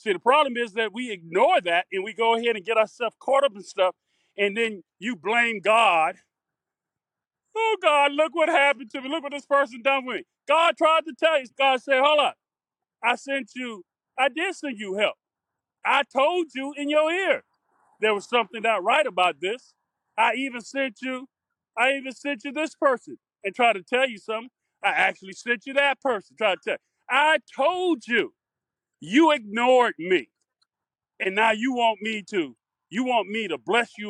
See, the problem is that we ignore that and we go ahead and get ourselves caught up in stuff, and then you blame God. Oh, God, look what happened to me. Look what this person done with me. God tried to tell you. God said, hold up. I sent you, I did send you help. I told you in your ear there was something not right about this. I even sent you, I even sent you this person and tried to tell you something. I actually sent you that person, try to tell. I told you. You ignored me. And now you want me to, you want me to bless you